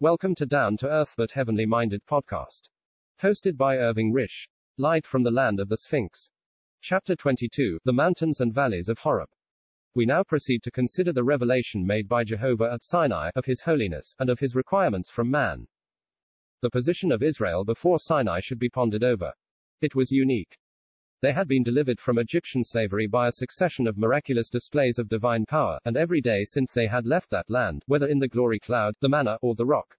Welcome to Down to Earth but Heavenly Minded podcast. Hosted by Irving Risch. Light from the Land of the Sphinx. Chapter 22 The Mountains and Valleys of Horeb. We now proceed to consider the revelation made by Jehovah at Sinai of his holiness and of his requirements from man. The position of Israel before Sinai should be pondered over. It was unique. They had been delivered from Egyptian slavery by a succession of miraculous displays of divine power, and every day since they had left that land, whether in the glory cloud, the manna, or the rock.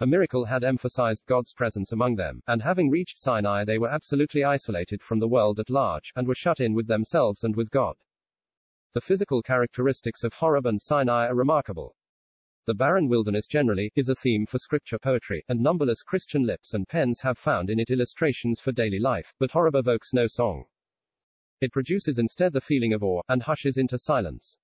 A miracle had emphasized God's presence among them, and having reached Sinai, they were absolutely isolated from the world at large, and were shut in with themselves and with God. The physical characteristics of Horeb and Sinai are remarkable. The barren wilderness generally is a theme for scripture poetry, and numberless Christian lips and pens have found in it illustrations for daily life, but Horeb evokes no song. It produces instead the feeling of awe, and hushes into silence.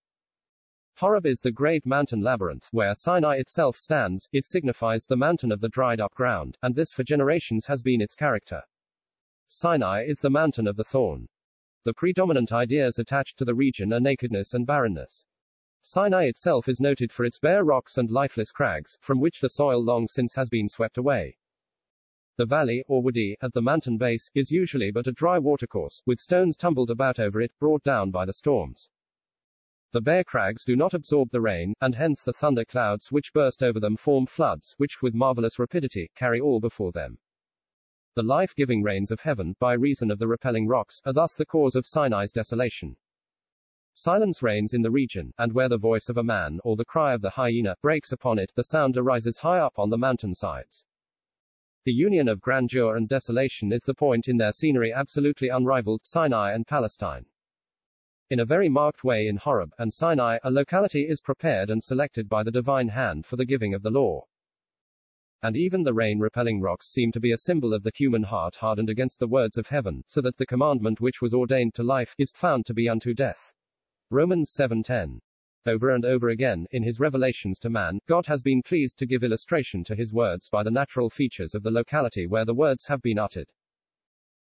Horeb is the great mountain labyrinth, where Sinai itself stands, it signifies the mountain of the dried up ground, and this for generations has been its character. Sinai is the mountain of the thorn. The predominant ideas attached to the region are nakedness and barrenness. Sinai itself is noted for its bare rocks and lifeless crags, from which the soil long since has been swept away. The valley, or wadi, at the mountain base, is usually but a dry watercourse, with stones tumbled about over it, brought down by the storms. The bare crags do not absorb the rain, and hence the thunder clouds which burst over them form floods, which, with marvelous rapidity, carry all before them. The life-giving rains of heaven, by reason of the repelling rocks, are thus the cause of Sinai's desolation. Silence reigns in the region, and where the voice of a man, or the cry of the hyena, breaks upon it, the sound arises high up on the mountain sides. The union of grandeur and desolation is the point in their scenery absolutely unrivaled, Sinai and Palestine. In a very marked way in Horeb and Sinai, a locality is prepared and selected by the divine hand for the giving of the law. And even the rain repelling rocks seem to be a symbol of the human heart hardened against the words of heaven, so that the commandment which was ordained to life is found to be unto death. Romans 7:10. Over and over again, in his revelations to man, God has been pleased to give illustration to his words by the natural features of the locality where the words have been uttered.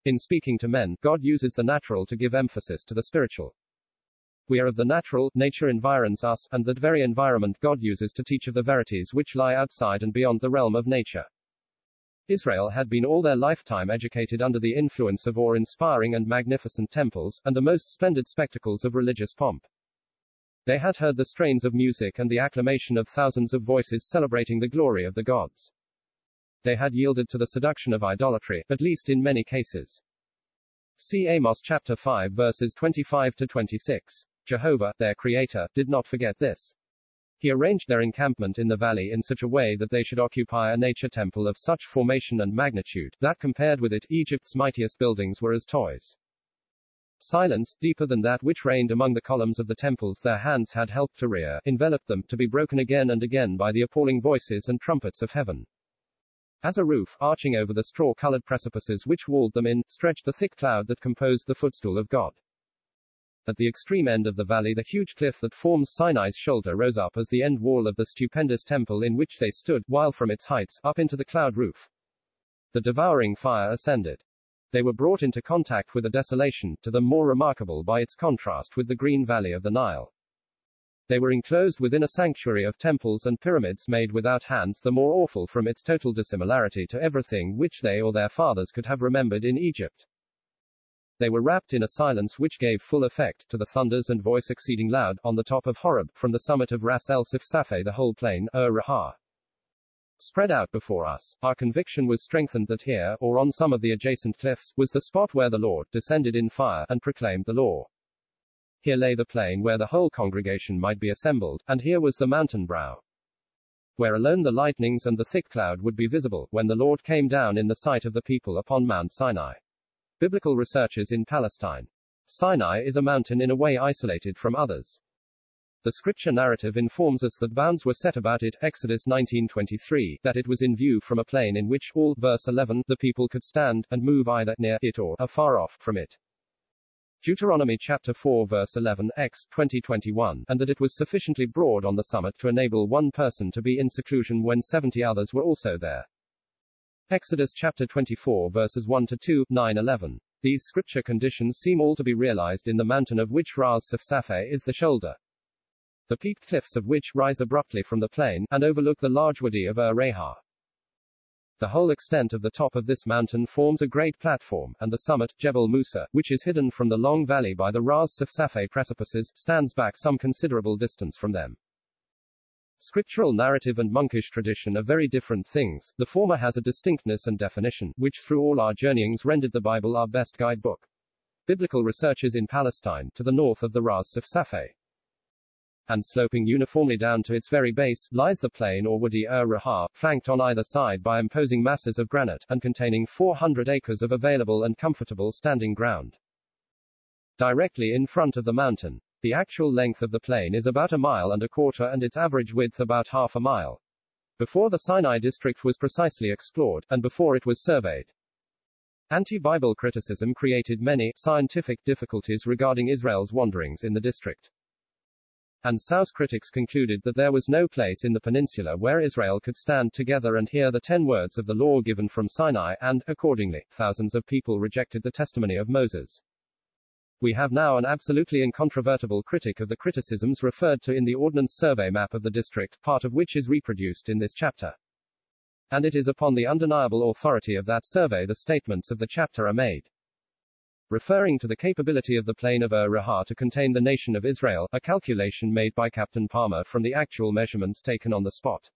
In speaking to men, God uses the natural to give emphasis to the spiritual. We are of the natural, nature environs us, and that very environment God uses to teach of the verities which lie outside and beyond the realm of nature. Israel had been all their lifetime educated under the influence of awe-inspiring and magnificent temples, and the most splendid spectacles of religious pomp. They had heard the strains of music and the acclamation of thousands of voices celebrating the glory of the gods. They had yielded to the seduction of idolatry, at least in many cases. See Amos chapter 5 verses 25 to 26. Jehovah, their creator, did not forget this. He arranged their encampment in the valley in such a way that they should occupy a nature temple of such formation and magnitude, that compared with it, Egypt's mightiest buildings were as toys. Silence, deeper than that which reigned among the columns of the temples their hands had helped to rear, enveloped them, to be broken again and again by the appalling voices and trumpets of heaven. As a roof, arching over the straw-colored precipices which walled them in, stretched the thick cloud that composed the footstool of God. At the extreme end of the valley the huge cliff that forms Sinai's shoulder rose up as the end wall of the stupendous temple in which they stood, while from its heights, up into the cloud roof. The devouring fire ascended. They were brought into contact with a desolation, to them more remarkable by its contrast with the green valley of the Nile. They were enclosed within a sanctuary of temples and pyramids made without hands, the more awful from its total dissimilarity to everything which they or their fathers could have remembered in Egypt. They were wrapped in a silence which gave full effect to the thunders and voice exceeding loud, on the top of Horeb, from the summit of Ras el Sifsafeh the whole plain, Ur Rahah. Spread out before us, our conviction was strengthened that here, or on some of the adjacent cliffs, was the spot where the Lord descended in fire and proclaimed the law. Here lay the plain where the whole congregation might be assembled, and here was the mountain brow. Where alone the lightnings and the thick cloud would be visible, when the Lord came down in the sight of the people upon Mount Sinai. Biblical researches in Palestine. Sinai is a mountain in a way isolated from others. The scripture narrative informs us that bounds were set about it, Exodus 19:23, that it was in view from a plain in which all, verse 11, the people could stand and move either near it or afar off from it. Deuteronomy chapter 4 verse 11 x 2021, and that it was sufficiently broad on the summit to enable one person to be in seclusion when 70 others were also there. Exodus chapter 24 verses 1 to 2, 9 11. These scripture conditions seem all to be realized in the mountain of which Ras Safsafeh is the shoulder. the peaked cliffs of which rise abruptly from the plain, and overlook the large wadi of Ur-Rahah. The whole extent of the top of this mountain forms a great platform, and the summit, Jebel Musa, which is hidden from the long valley by the Ras Safsafeh precipices, stands back some considerable distance from them. Scriptural narrative and monkish tradition are very different things. The former has a distinctness and definition, which through all our journeyings rendered the Bible our best guidebook. Biblical researches in Palestine, to the north of the Ras of Safsafeh and sloping uniformly down to its very base, lies the plain or wadi ur-Rahah, flanked on either side by imposing masses of granite, and containing 400 acres of available and comfortable standing ground. Directly in front of the mountain, the actual length of the plain is about a mile and a quarter and its average width about half a mile. Before the Sinai district was precisely explored, and before it was surveyed. Anti-Bible criticism created many scientific difficulties regarding Israel's wanderings in the district and South critics concluded that there was no place in the peninsula where Israel could stand together and hear the ten words of the law given from Sinai, and, accordingly, thousands of people rejected the testimony of Moses. We have now an absolutely incontrovertible critic of the criticisms referred to in the Ordnance Survey map of the district, part of which is reproduced in this chapter. And it is upon the undeniable authority of that survey the statements of the chapter are made referring to the capability of the plain of Ur-Rahah to contain the nation of Israel, a calculation made by Captain Palmer from the actual measurements taken on the spot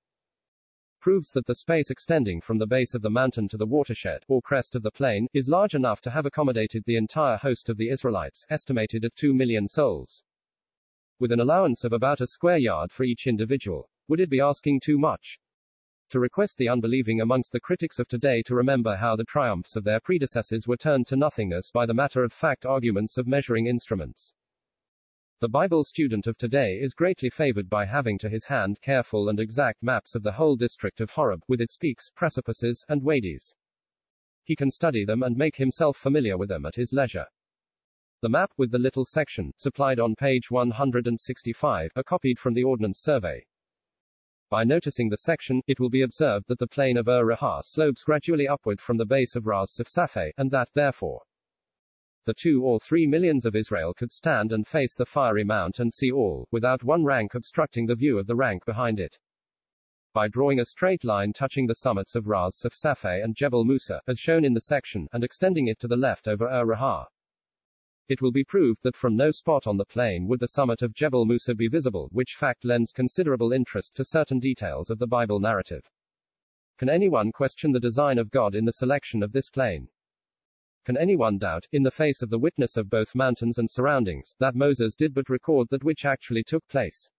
proves that the space extending from the base of the mountain to the watershed, or crest of the plain, is large enough to have accommodated the entire host of the Israelites, estimated at 2 million souls. With an allowance of about a square yard for each individual. Would it be asking too much? to request the unbelieving amongst the critics of today to remember how the triumphs of their predecessors were turned to nothingness by the matter of fact arguments of measuring instruments. The Bible student of today is greatly favored by having to his hand careful and exact maps of the whole district of Horeb, with its peaks, precipices, and wadis. He can study them and make himself familiar with them at his leisure. The map, with the little section, supplied on page 165, are copied from the Ordnance Survey. By noticing the section, it will be observed that the plain of Ur-Rahah slopes gradually upward from the base of Ras Safsafeh, and that, therefore, the two or three millions of Israel could stand and face the fiery mount and see all, without one rank obstructing the view of the rank behind it. By drawing a straight line touching the summits of Ras Safsafeh and Jebel Musa, as shown in the section, and extending it to the left over Ur-Rahah, it will be proved that from no spot on the plain would the summit of Jebel Musa be visible, which fact lends considerable interest to certain details of the Bible narrative. Can anyone question the design of God in the selection of this plain? Can anyone doubt, in the face of the witness of both mountains and surroundings, that Moses did but record that which actually took place?